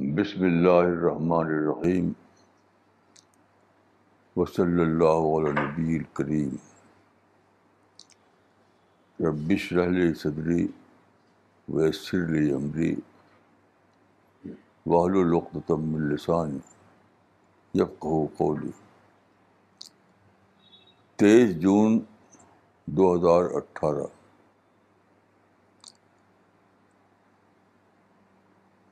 بسم اللہ الرحمن الرحیم وصلی اللہ علیہ نبی الکریم. ربش رحل صدری ویسر لی عمری واہل العقدم السانی یفقہ قولی. تیئیس جون دو ہزار اٹھارہ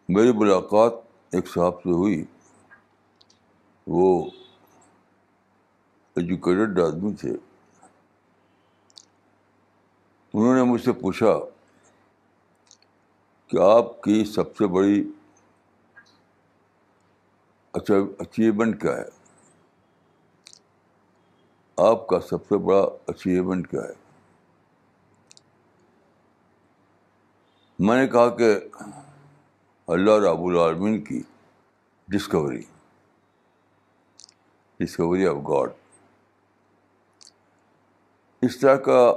میری ملاقات ایک صاحب سے ہوئی۔ وہ ایجوکیٹڈ آدمی تھے۔ انہوں نے مجھ سے پوچھا کہ آپ کی سب سے بڑی اچھا اچیومنٹ کیا ہے؟ آپ کا سب سے بڑا اچیومنٹ کیا ہے؟ میں نے کہا کہ اللہ رب العالمین کی ڈسکوری ڈسکوری آف گاڈ اس طرح کا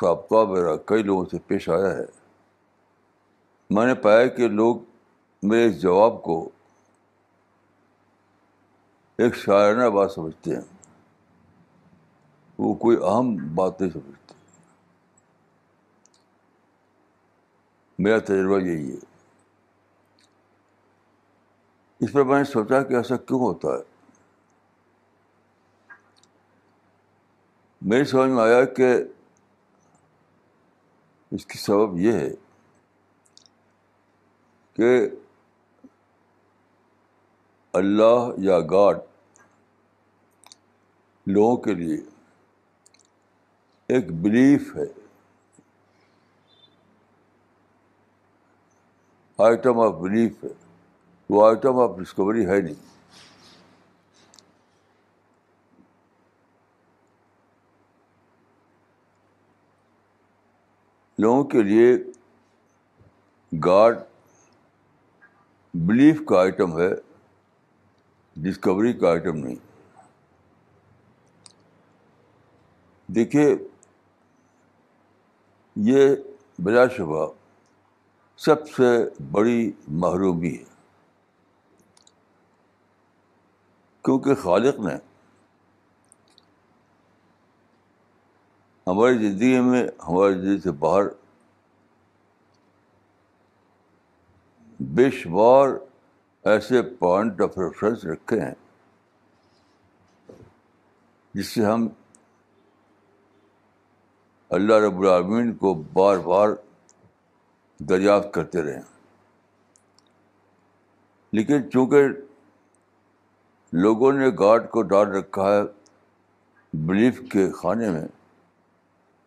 سابقہ میرا کئی لوگوں سے پیش آیا ہے۔ میں نے پایا کہ لوگ میرے اس جواب کو ایک شاعرانہ بات سمجھتے ہیں۔ وہ کوئی اہم بات نہیں سمجھتے۔ میرا تجربہ یہی ہے۔ اس پر میں نے سوچا کہ ایسا کیوں ہوتا ہے۔ میری سمجھ میں آیا کہ اس کی سبب یہ ہے کہ اللہ یا گاڈ لوگوں کے لیے ایک بلیف ہے۔ آئٹم آف بلیف ہے، وہ آئٹم آف ڈسکوری ہے نہیں۔ لوگوں کے لیے گاڈ بلیف کا آئٹم ہے ڈسکوری کا آئٹم نہیں۔ دیکھیے، یہ بلا شبہ سب سے بڑی محرومی ہے۔ کیونکہ خالق نے ہماری زندگی میں ہماری زندگی سے باہر بے شمار ایسے پوائنٹ آف ریفرنس رکھے ہیں جس سے ہم اللہ رب العالمین کو بار بار دریافت کرتے رہے۔ لیکن چونکہ لوگوں نے گاڈ کو ڈال رکھا ہے بلیف کے خانے میں،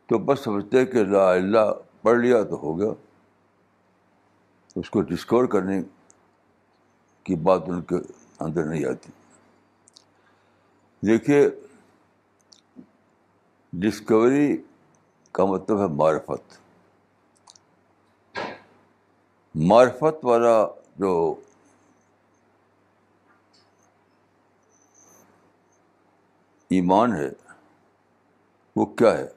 تو بس سمجھتے کہ لا اللہ پڑھ لیا تو ہو گیا۔ اس کو ڈسکور کرنے کی بات ان کے اندر نہیں آتی۔ دیکھیے ڈسکوری کا مطلب ہے معرفت۔ معرفت والا جو ایمان ہے، وہ کیا ہے؟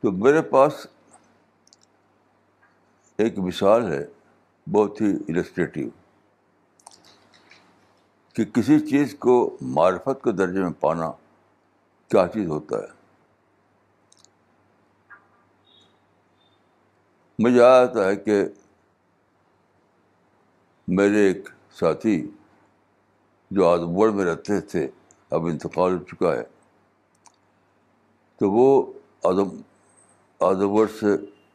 تو میرے پاس ایک مثال ہے، بہت ہی السٹریٹیو کہ کسی چیز کو معرفت کے درجے میں پانا کیا چیز ہوتا ہے؟ مجھے آتا ہے کہ میرے ایک ساتھی جو آدمگڑھ میں رہتے تھے، اب انتقال ہو چکا ہے۔ تو وہ آدم آدمگڑھ سے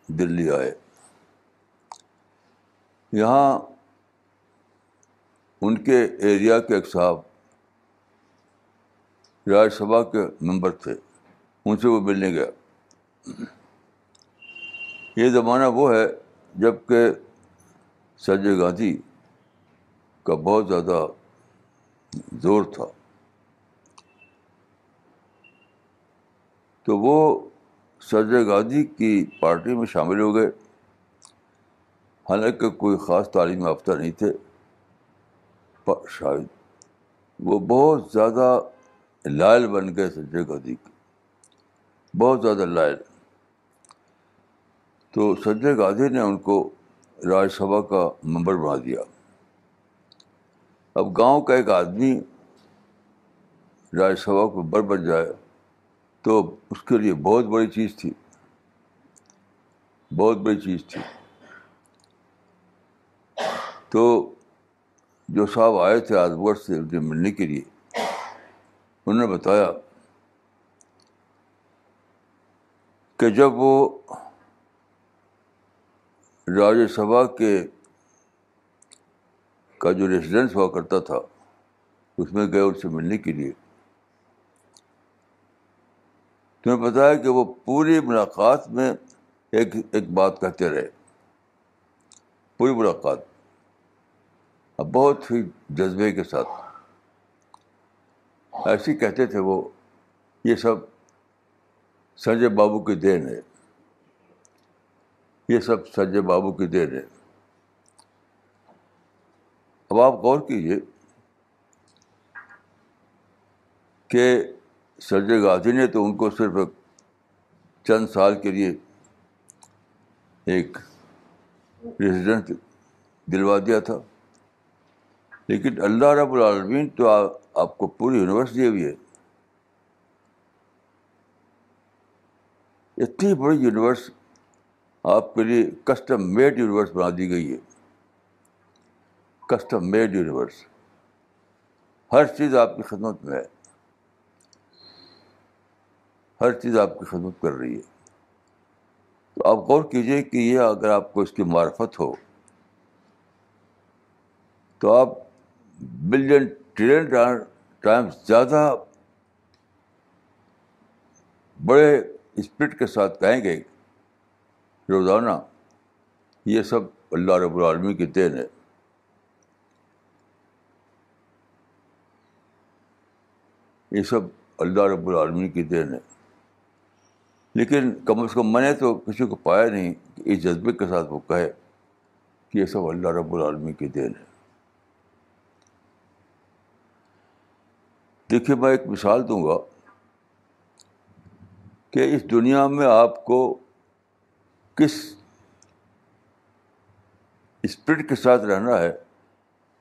دلی آئے۔ یہاں ان کے ایریا کے ایک صاحب راج سبھا کے ممبر تھے۔ ان سے وہ ملنے گیا۔ یہ زمانہ وہ ہے جبکہ سنجے گاندھی کا بہت زیادہ زور تھا۔ تو وہ سنجے گاندھی کی پارٹی میں شامل ہو گئے۔ حالانکہ کوئی خاص تعلیم یافتہ نہیں تھے۔ شاید۔ وہ بہت زیادہ لائل بن گئے سنجے گاندھی کے۔ بہت زیادہ لائل۔ تو سنجے گاندھی نے ان کو راج سبھا کا ممبر بنا دیا۔ اب گاؤں کا ایک آدمی راج سبھا کو ممبر بن جائے تو اس کے لیے بہت بڑی چیز تھی۔ بہت بڑی چیز تھی۔ تو جو صاحب آئے تھے آج سے ان سے ملنے کے لیے، انہوں نے بتایا کہ جب وہ راجیہ سبھا کے کا جو ریسیڈنس ہوا کرتا تھا، اس میں گئے ان سے ملنے کے لیے۔ تمہیں بتایا کہ وہ پوری ملاقات میں ایک ایک بات کہتے رہے۔ پوری ملاقات۔ اب بہت ہی جذبے کے ساتھ۔ ایسے کہتے تھے وہ، یہ سب سنجے بابو کی دین ہے۔ یہ سب سنجے بابو کی دین ہے۔ اب آپ غور کیجیے کہ سنجے گاندھی نے تو ان کو صرف چند سال کے لیے ایک ریزیڈنٹ دلوا دیا تھا۔ لیکن اللہ رب العالمین تو آپ کو پوری یونیورس دی ہوئی ہے۔ اتنی بڑی یونیورس آپ کے لیے کسٹم میڈ یونیورس بنا دی گئی ہے۔ کسٹم میڈ یونیورس ہر چیز آپ کی خدمت میں ہے۔ ہر چیز آپ کی خدمت کر رہی ہے۔ تو آپ غور کیجیے کہ یہ اگر آپ کو اس کی معرفت ہو، تو آپ بلین ٹریلین ٹائم زیادہ بڑے اسپرٹ کے ساتھ کہیں گے۔ روزانہ، یہ سب اللہ رب العالمی کی دین ہے یہ سب اللہ رب العالمین کی دین ہے لیکن کم از کم میں نے تو کسی کو پایا نہیں کہ اس جذبے کے ساتھ وہ کہے کہ یہ سب اللہ رب العالمین کی دین ہے دیکھیے، میں ایک مثال دوں گا کہ اس دنیا میں آپ کو کس اسپرٹ کے ساتھ رہنا ہے،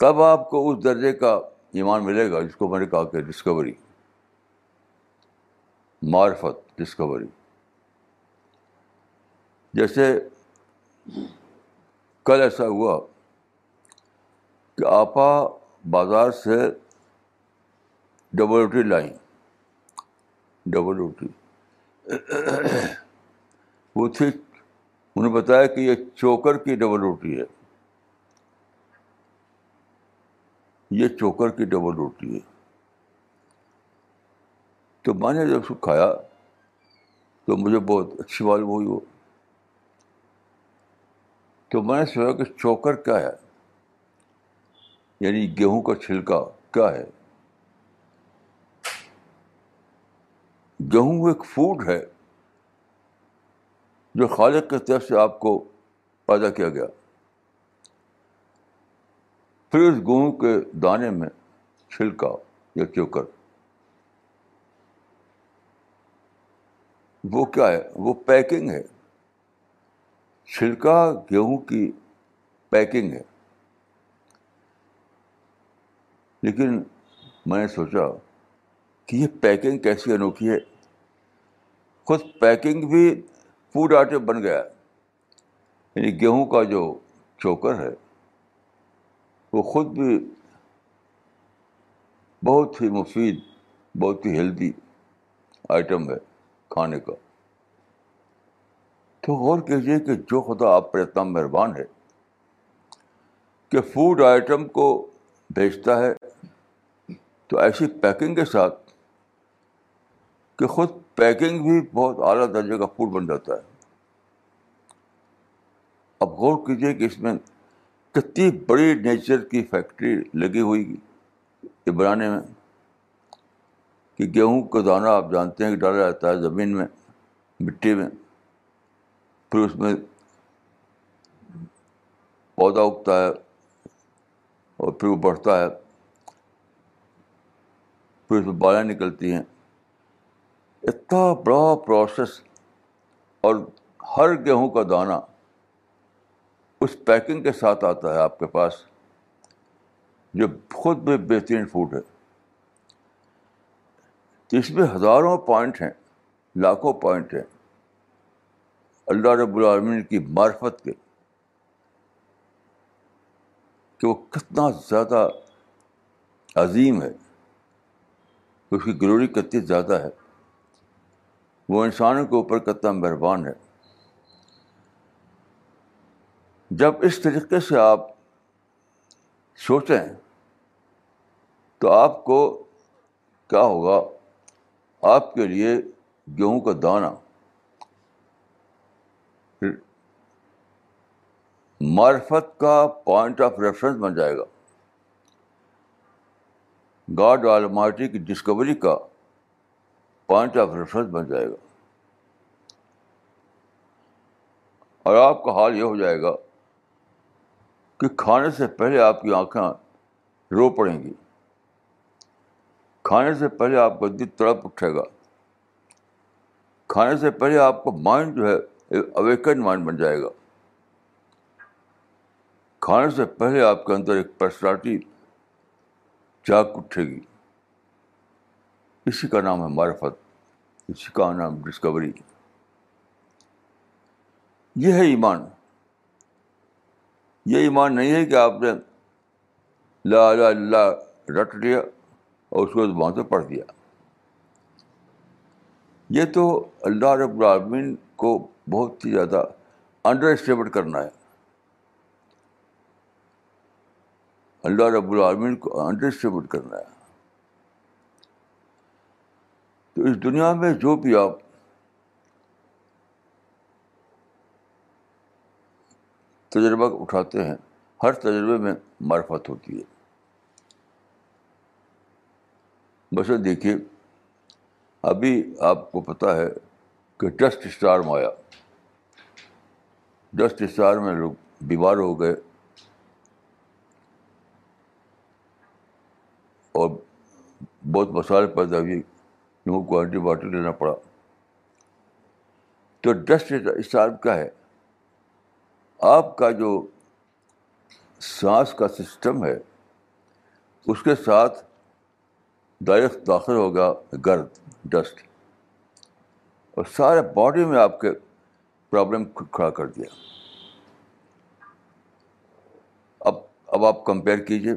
تب آپ کو اس درجے کا ایمان ملے گا جس کو میں نے کہا کہ ڈسکوری معرفت ڈسکوری جیسے کل ایسا ہوا کہ آپا بازار سے ڈبل روٹی لائیں۔ ڈبل روٹی وہ تھی انہوں نے بتایا کہ یہ چوکر کی ڈبل روٹی ہے۔ یہ چوکر کی ڈبل روٹی ہے۔ تو میں نے جب اس کو کھایا تو مجھے بہت اچھی معلوم ہوئی وہ۔ تو میں نے سوچا کہ چوکر کیا ہے؟ یعنی گیہوں کا چھلکا کیا ہے؟ گیہوں ایک فوڈ ہے۔ جو خالق کے طرف سے آپ کو پیدا کیا گیا۔ پھر اس گیہوں کے دانے میں چھلکا یا چوکر وہ کیا ہے؟ وہ پیکنگ ہے۔ چھلکا گیہوں کی پیکنگ ہے۔ لیکن میں نے سوچا کہ یہ پیکنگ کیسی انوکھی ہے؟ خود پیکنگ بھی فوڈ آئٹم بن گیا۔ یعنی گیہوں کا جو چوکر ہے، وہ خود بھی بہت ہی مفید، بہت ہی ہیلدی آئٹم ہے کھانے کا۔ تو غور کیجیے کہ جو خدا آپ پر اتنا مہربان ہے کہ فوڈ آئٹم کو بیچتا ہے تو ایسی پیکنگ کے ساتھ کہ خود پیکنگ بھی بہت اعلیٰ درجے کا فوڈ بن جاتا ہے۔ اب غور کیجیے کہ اس میں کتنی بڑی نیچر کی فیکٹری لگی ہوئی یہ بنانے میں کہ گیہوں کا دانہ آپ جانتے ہیں کہ ڈالا جاتا ہے زمین میں، مٹی میں، پھر اس میں پودا اگتا ہے اور پھر وہ بڑھتا ہے، پھر اس میں بالیں نکلتی ہیں۔ اتنا بڑا پروسیس اور ہر گیہوں کا دانہ اس پیکنگ کے ساتھ آتا ہے آپ کے پاس، جو خود بھی بہترین فوڈ ہے۔ اس میں ہزاروں پوائنٹ ہیں، لاکھوں پوائنٹ ہیں۔ اللہ رب العالمین کی معرفت کے کہ وہ کتنا زیادہ عظیم ہے، اس کی گلوری کتنی زیادہ ہے۔ وہ انسانوں کے اوپر کتنا مہربان ہے۔ جب اس طریقے سے آپ سوچیں تو آپ کو کیا ہوگا؟ آپ کے لیے گیہوں کا دانہ معرفت کا پوائنٹ آف ریفرنس بن جائے گا۔ گاڈ آلمارٹی کی ڈسکوری کا پوائنٹ آف ریفرنس بن جائے گا۔ اور آپ کا حال یہ ہو جائے گا کہ کھانے سے پہلے آپ کی آنکھیں رو پڑیں گی۔ کھانے سے پہلے آپ کا دل تڑپ اٹھے گا۔ کھانے سے پہلے آپ کا مائنڈ جو ہے اویکن مائنڈ بن جائے گا۔ کھانے سے پہلے آپ کے اندر ایک پرسنالٹی جاگ اٹھے گی۔ اسی کا نام ہے معرفت، اسی کا نام ڈسکوری یہ ہے ایمان۔ یہ ایمان نہیں ہے کہ آپ نے لا لا اللہ رٹ لیا اور اس کو وہاں سے پڑھ دیا۔ یہ تو اللہ رب العالمین کو بہت ہی زیادہ انڈر اسٹیمیٹ کرنا ہے۔ اللہ رب العالمین کو انڈر اسٹیمیٹ کرنا ہے۔ تو اس دنیا میں جو بھی آپ تجربہ اٹھاتے ہیں، ہر تجربے میں معرفت ہوتی ہے۔ بس دیکھیے، ابھی آپ کو پتہ ہے کہ ڈسٹ اسٹار میں آیا ڈسٹ اسٹار میں لوگ بیمار ہو گئے۔ اور بہت مسائل پیدا ہوئی لوگوں کو اینٹی بایوٹک لینا پڑا۔ تو ڈسٹ اسٹار کیا ہے۔ آپ کا جو سانس کا سسٹم ہے، اس کے ساتھ ڈائریکٹ داخل ہوگا، گرد، ڈسٹ۔ اور سارے باڈی میں آپ کے پرابلم کھڑا کر دیا۔ اب اب آپ کمپیئر کیجیے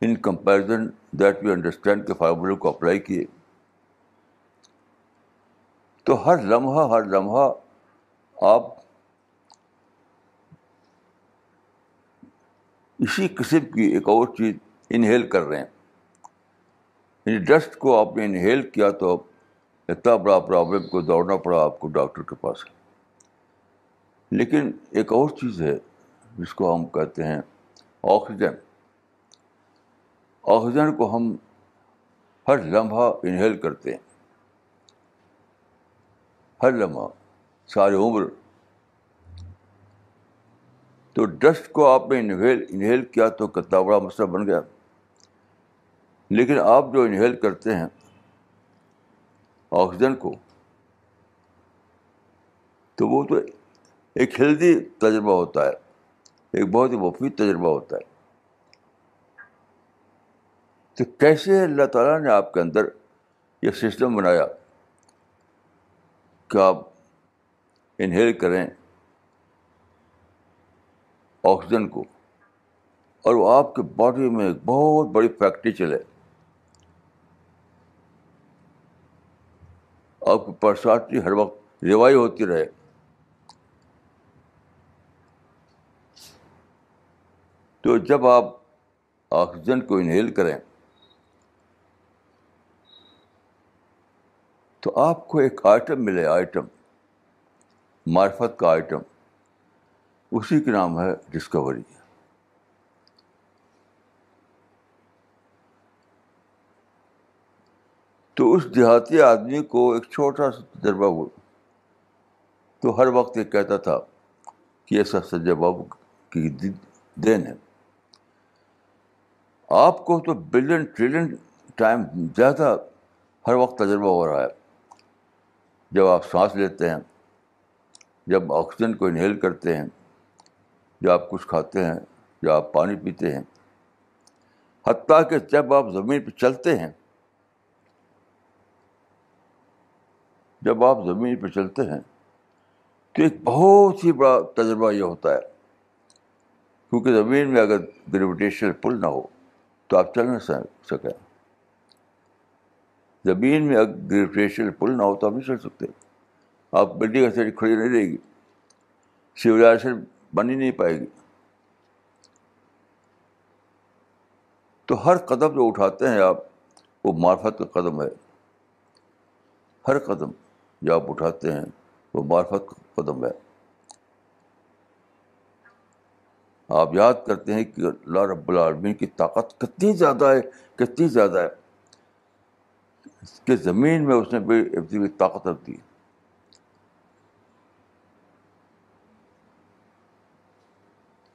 in comparison that we understand کے فارمولے کو اپلائی کیے۔ تو ہر لمحہ ہر لمحہ آپ اسی قسم کی ایک اور چیز انہیل کر رہے ہیں۔ یعنی ڈسٹ کو آپ نے انہیل کیا تو اتنا بڑا پرابلم کو دوڑنا پڑا آپ کو ڈاکٹر کے پاس۔ لیکن ایک اور چیز ہے جس کو ہم کہتے ہیں آکسیجن۔ آکسیجن کو ہم ہر لمحہ انہیل کرتے ہیں۔ ہر لمحہ، ساری عمر۔ تو ڈسٹ کو آپ نے انہیل انہیل کیا تو کتنا بڑا مسئلہ بن گیا۔ لیکن آپ جو انہیل کرتے ہیں، آکسیجن کو، تو وہ تو ایک ہیلدی تجربہ ہوتا ہے۔ ایک بہت ہی مفید تجربہ ہوتا ہے۔ تو کیسے اللہ تعالیٰ نے آپ کے اندر یہ سسٹم بنایا کہ آپ انہیل کریں آکسیجن کو اور وہ آپ کے باڈی میں ایک بہت بڑی فیکٹری چلے۔ آپ کی پرسنالٹی ہر وقت ریوائی ہوتی رہے۔ تو جب آپ آکسیجن کو انہیل کریں تو آپ کو ایک آئٹم ملے آئٹم معرفت کا آئٹم اسی کا نام ہے ڈسکوری تو اس دیہاتی آدمی کو ایک چھوٹا سا تجربہ ہوا۔ تو ہر وقت یہ کہتا تھا کہ یہ سب سجا بابو کی دین ہے۔ آپ کو تو بلین ٹریلین ٹائم زیادہ ہر وقت تجربہ ہو رہا ہے۔ جب آپ سانس لیتے ہیں، جب آکسیجن کو انہیل کرتے ہیں یا آپ کچھ کھاتے ہیں یا آپ پانی پیتے ہیں، حتیٰ کہ جب آپ زمین پہ چلتے ہیں، جب آپ زمین پہ چلتے ہیں، تو ایک بہت ہی بڑا تجربہ یہ ہوتا ہے۔ کیونکہ زمین میں اگر گریویٹیشن پل نہ ہو، تو آپ چل نہ سکیں۔ زمین میں اگر گریویٹیشن پل نہ ہو تو آپ نہیں چل سکتے۔ آپ بلڈنگ ایسے کھڑی نہیں رہے گی۔ سویلائزیشن بن ہی نہیں پائے گی۔ تو ہر قدم جو اٹھاتے ہیں آپ، وہ معرفت کا قدم ہے۔ ہر قدم جو آپ اٹھاتے ہیں، وہ معرفت کا قدم ہے۔ آپ یاد کرتے ہیں کہ اللہ رب العالمین کی طاقت کتنی زیادہ ہے، کتنی زیادہ ہے۔ کہ زمین میں اس نے بھی طاقت رکھ دی۔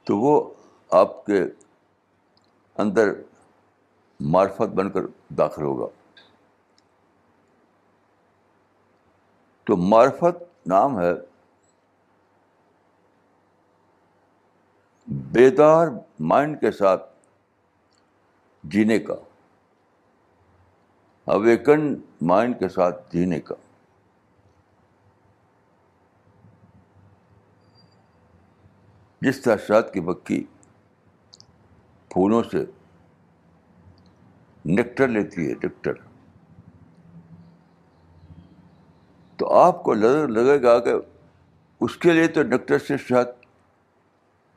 تو وہ آپ کے اندر معرفت بن کر داخل ہوگا۔ تو معرفت نام ہے بیدار مائنڈ کے ساتھ جینے کا۔ اویکن مائنڈ کے ساتھ جینے کا۔ جس طرح شہد کی بکی پھولوں سے نیکٹر لیتی ہے نیکٹر تو آپ کو لگے گا کہ اس کے لیے تو نیکٹر سے شہد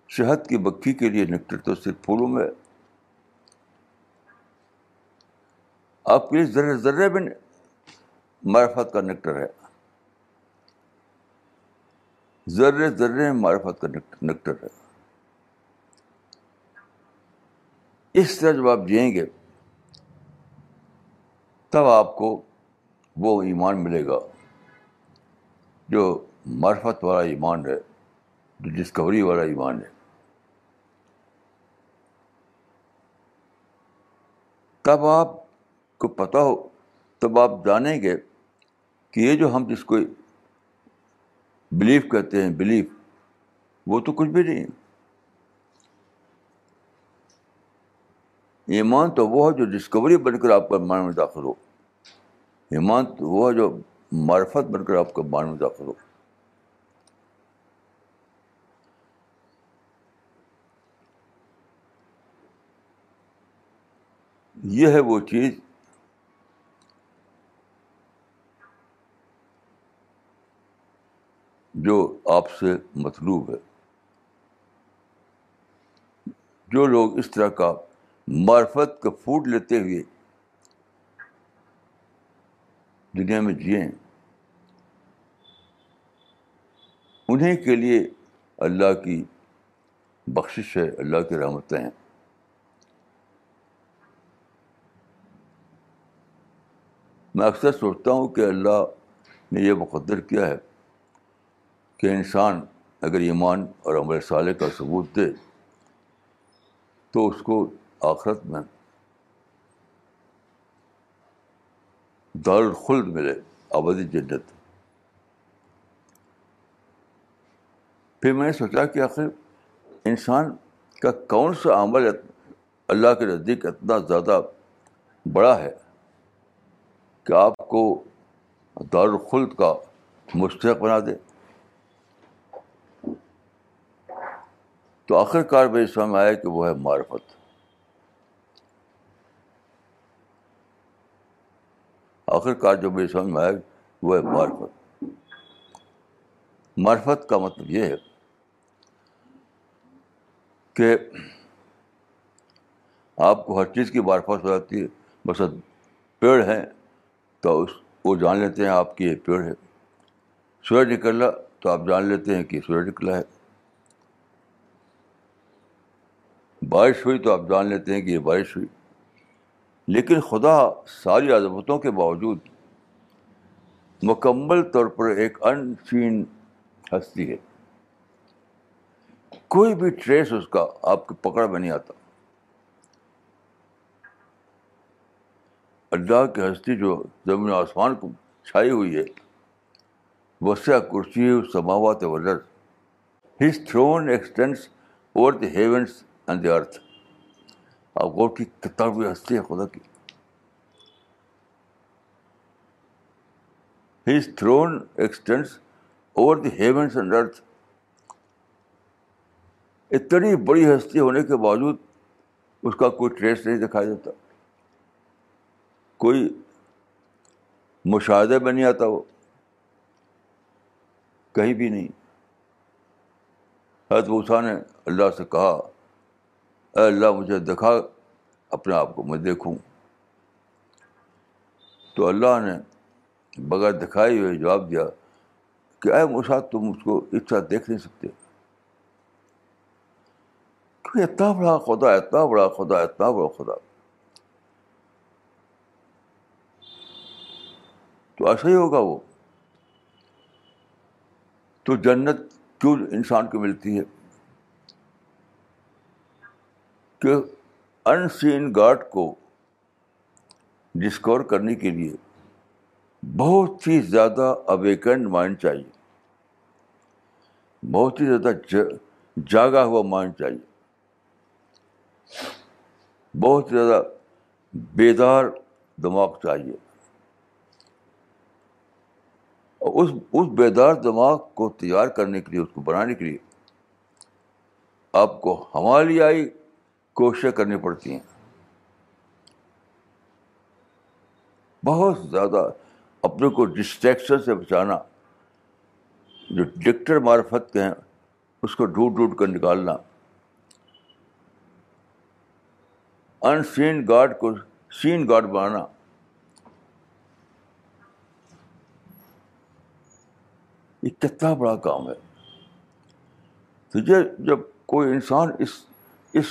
شہد کی بکی کے لیے نیکٹر تو صرف پھولوں میں آپ کے لیے ذرے ذرے بھی معرفت کا نیکٹر ہے۔ ذرے ذرے معرفت کا نیکٹر ہے۔ اس طرح جب آپ جئیں گے، تب آپ کو وہ ایمان ملے گا جو معرفت والا ایمان ہے، جو ڈسکوری والا ایمان ہے۔ تب آپ کو پتہ ہو، تب آپ جانیں گے کہ یہ جو ہم جس کو بلیف کہتے ہیں بلیف وہ تو کچھ بھی نہیں ایمان تو وہ ہے جو ڈسکوری بن کر آپ کا مان میں داخل ہو۔ ایمان تو وہ ہے جو معرفت بن کر آپ کا مان میں داخل ہو۔ یہ ہے وہ چیز جو آپ سے مطلوب ہے۔ جو لوگ اس طرح کا معرفت کا فوڈ لیتے ہوئے دنیا میں جئیں، انہیں کے لیے اللہ کی بخشش ہے، اللہ کی رحمتیں ہیں۔ میں اکثر سوچتا ہوں کہ اللہ نے یہ مقدر کیا ہے۔ کہ انسان اگر ایمان اور عمل صالح کا ثبوت دے تو اس کو آخرت میں دارالخلد ملے، آبادی جنت۔ پھر میں نے سوچا کہ آخر انسان کا کون سا عمل اللہ کے نزدیک اتنا زیادہ بڑا ہے کہ آپ کو دارالخلد کا مستحق بنا دے۔ تو آخر کار میرے سامنے آیا کہ وہ ہے معرفت۔ آخر کار جو میرے سمجھ میں آیا وہ ہے معرفت۔ معرفت کا مطلب یہ ہے کہ آپ کو ہر چیز کی معرفت ہو جاتی ہے۔ بس پیڑ ہیں تو اس وہ جان لیتے ہیں آپ کی یہ پیڑ ہے۔ سورج نکلا تو آپ جان لیتے ہیں کہ سورج نکلا ہے۔ بارش ہوئی تو آپ جان لیتے ہیں کہ یہ بارش ہوئی۔ لیکن خدا ساری عظمتوں کے باوجود مکمل طور پر ایک ان سین ہستی ہے۔ کوئی بھی ٹریس اس کا آپ کے پکڑ میں نہیں آتا۔ اللہ کی ہستی جو زمین آسمان کو چھائی ہوئی ہے، وسیع کرسی سماوات ولر his throne extends over the heavens and the earth آپ غور کی کتاب ہستی ہے خدا کی۔ His throne extends over the heavens and earth اتنی بڑی ہستی ہونے کے باوجود اس کا کوئی ٹریس نہیں دکھائی دیتا۔ کوئی مشاہدے میں نہیں آتا وہ۔ کہیں بھی نہیں۔ حضرت اوسا نے اللہ سے کہا اے اللہ مجھے دکھا، اپنے آپ کو میں دیکھوں۔ تو اللہ نے بغیر دکھائے ہوئے جواب دیا کہ اے موسا تم اس کو اس طرح دیکھ نہیں سکتے۔ کیونکہ اتنا بڑا خدا، اتنا بڑا خدا، اتنا بڑا خدا۔ تو ایسا ہی ہوگا وہ۔ تو جنت کیوں انسان کو ملتی ہے؟ کہ ان سین گاڈ کو ڈسکور کرنے کے لیے بہت ہی زیادہ اویکنڈ مائنڈ چاہیے۔ بہت ہی زیادہ جاگا ہوا مائنڈ چاہیے۔ بہت ہی زیادہ بیدار دماغ چاہیے۔ اس اس بیدار دماغ کو تیار کرنے کے لیے، اس کو بنانے کے لیے آپ کو ہمالیائی کوششیں کرنی پڑتی ہیں۔ بہت زیادہ اپنے کو ڈسٹریکشن سے بچانا، جو ڈکٹر معرفت کے ہیں، اس کو ڈھونڈ ڈھونڈ کر نکالنا۔ ان سین گاڈ کو سین گاڈ بنانا۔ یہ کتنا بڑا کام ہے۔ تو جب کوئی انسان اس اس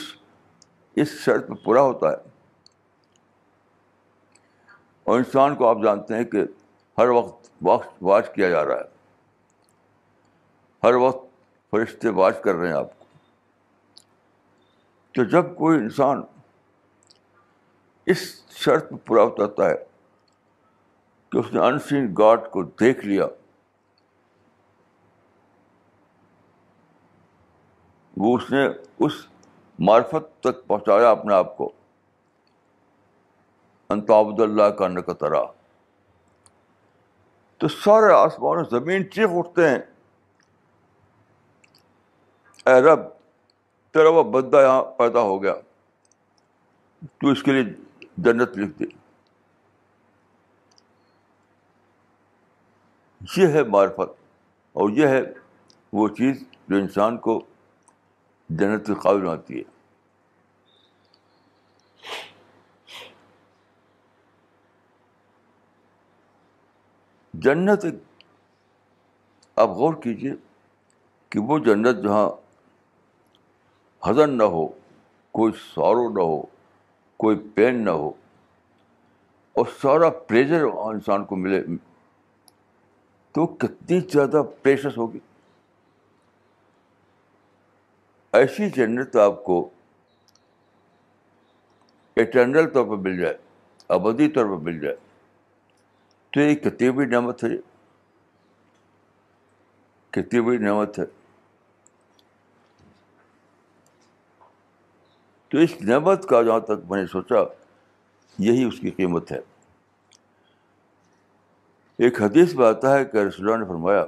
اس شرط پہ پورا ہوتا ہے۔ اور انسان کو آپ جانتے ہیں کہ ہر وقت واچ واچ کیا جا رہا ہے۔ ہر وقت فرشتے واچ کر رہے ہیں آپ کو۔ تو جب کوئی انسان اس شرط پہ پورا اترتا ہے کہ اس نے انسین گاڈ کو دیکھ لیا، وہ اس نے اس معرفت تک پہنچایا اپنے آپ کو۔ انتابد اللہ کا نقطرا تو سارے آسمان زمین چیخ اٹھتے ہیں۔ اے رب، تیرا وہ بندہ یہاں پیدا ہو گیا۔ تو اس کے لیے جنت لکھ دے۔ یہ ہے معرفت اور یہ ہے وہ چیز جو انسان کو جنت کے قابل آتی ہے۔ جنت آپ غور کیجیے کہ وہ جنت جہاں حزن نہ ہو، کوئی سورو نہ ہو، کوئی پین نہ ہو، اور سارا پریشر انسان کو ملے، تو کتنی زیادہ پریشس ہوگی۔ ایسی جنت آپ کو اٹرنل طور پر مل جائے، ابدی طور پر مل جائے۔ تو یہ کتنی بڑی نعمت ہے، کتنی بڑی نعمت ہے۔ تو اس نعمت کا جہاں تک میں نے سوچا، یہی اس کی قیمت ہے۔ ایک حدیث میں آتا ہے کہ رسول نے فرمایا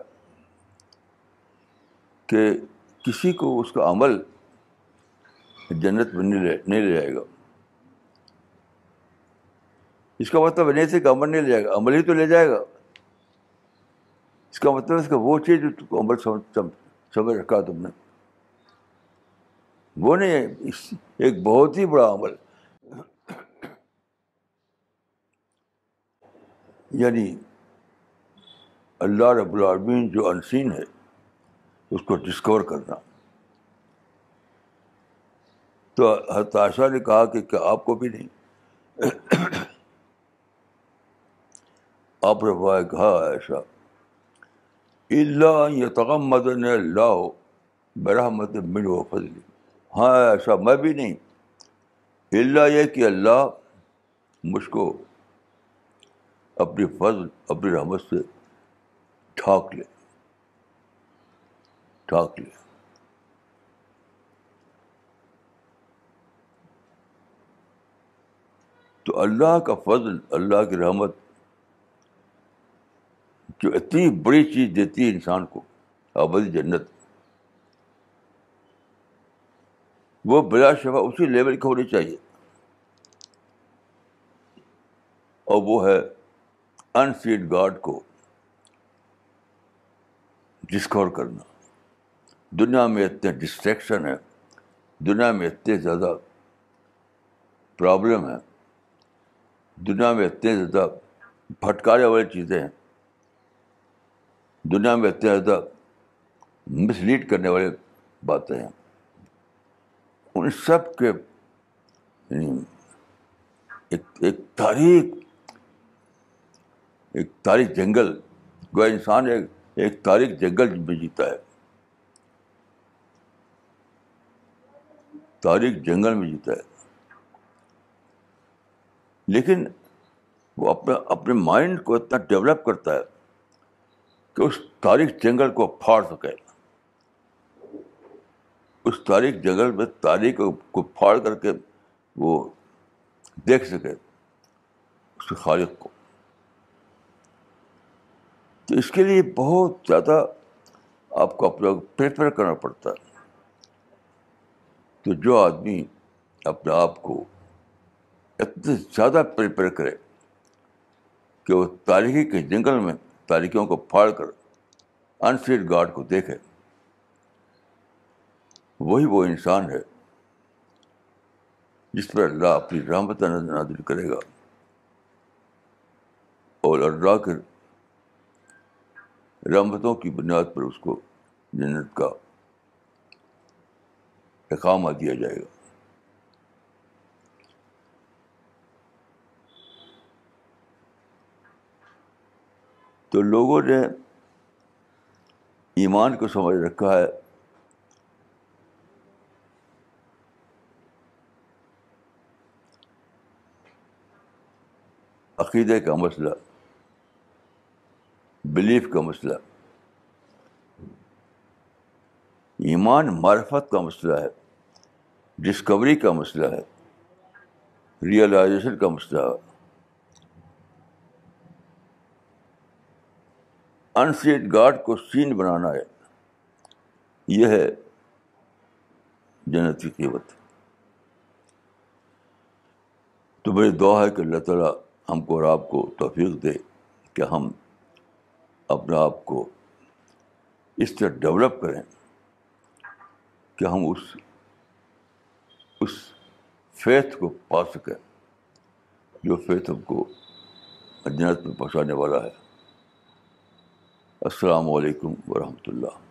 کہ کسی کو اس کا عمل جنت میں نہیں لے جائے گا۔ اس کا مطلب نہیں تھے کہ عمل نہیں لے جائے گا، عمل ہی تو لے جائے گا۔ اس کا مطلب اس کا وہ چیز جو تم کو عمل سمجھ رکھا تم نے۔ وہ نہیں ہے ایک بہت ہی بڑا عمل۔ یعنی اللہ رب العالمین جو انسین ہے اس کو ڈسکور کرنا۔ تو ہتاشا نے کہا کہ کیا آپ کو بھی نہیں؟ آپ نے کہا ایسا اللہ یہ تغم مدن اللہ برحمت من و فضلی ہاں ایسا میں بھی نہیں۔ اللہ یہ کہ اللہ مجھ کو اپنی فضل، اپنی رحمت سے ٹھاک لے۔ ٹھاک لے تو اللہ کا فضل، اللہ کی رحمت جو اتنی بڑی چیز دیتی ہے انسان کو، آبادی، جنت۔ وہ بلا شفا اسی لیول کی ہونی چاہیے۔ اور وہ ہے ان سیڈ گاڈ کو ڈسکور کرنا۔ دنیا میں اتنے ڈسٹریکشن ہے دنیا میں اتنے زیادہ پرابلم ہے دنیا میں اتنے زیادہ پھٹکارے والی چیزیں ہیں، دنیا میں اتنے زیادہ مس لیڈ کرنے والے باتیں ہیں۔ ان سب کے یعنی ایک ایک تاریخ ایک تاریخ جنگل گویا انسان ایک ایک تاریخ جنگل میں جیتا ہے۔ تاریخ جنگل میں جیتا ہے۔ لیکن وہ اپنے اپنے مائنڈ کو اتنا ڈیولپ کرتا ہے کہ اس تاریخ جنگل کو پھاڑ سکے۔ اس تاریخ جنگل میں تاریخ کو پھاڑ کر کے وہ دیکھ سکے اس کے خالق کو۔ تو اس کے لیے بہت زیادہ آپ کو اپنا پریپیئر کرنا پڑتا ہے۔ تو جو آدمی اپنے آپ کو اتنے زیادہ پریپیئر کرے کہ وہ تاریخی کے جنگل میں تاریخیوں کو پھاڑ کر انفیڈ گاڈ کو دیکھے، وہی وہ انسان ہے جس پر اللہ اپنی رحمت نظر نازل کرے گا۔ اور اللہ کے رحمتوں کی بنیاد پر اس کو جنت کا اقامہ دیا جائے گا۔ تو لوگوں نے ایمان کو سمجھ رکھا ہے۔ عقیدے کا مسئلہ بلیف کا مسئلہ، ایمان معرفت کا مسئلہ ہے۔ ڈسکوری کا مسئلہ ہے ریئلائزیشن کا مسئلہ ہے۔ انسیٹ گاڈ کو سین بنانا ہے، یہ ہے جنت کی قیمت۔ تو میری دعا ہے کہ اللہ تعالیٰ ہم کو اور آپ کو توفیق دے کہ ہم اپنے آپ کو اس طرح ڈیولپ کریں کہ ہم اس اس فیتھ کو پا سکیں جو فیتھ ہم کو جنت میں پہنچانے والا ہے۔ السلام علیکم ورحمۃ اللہ۔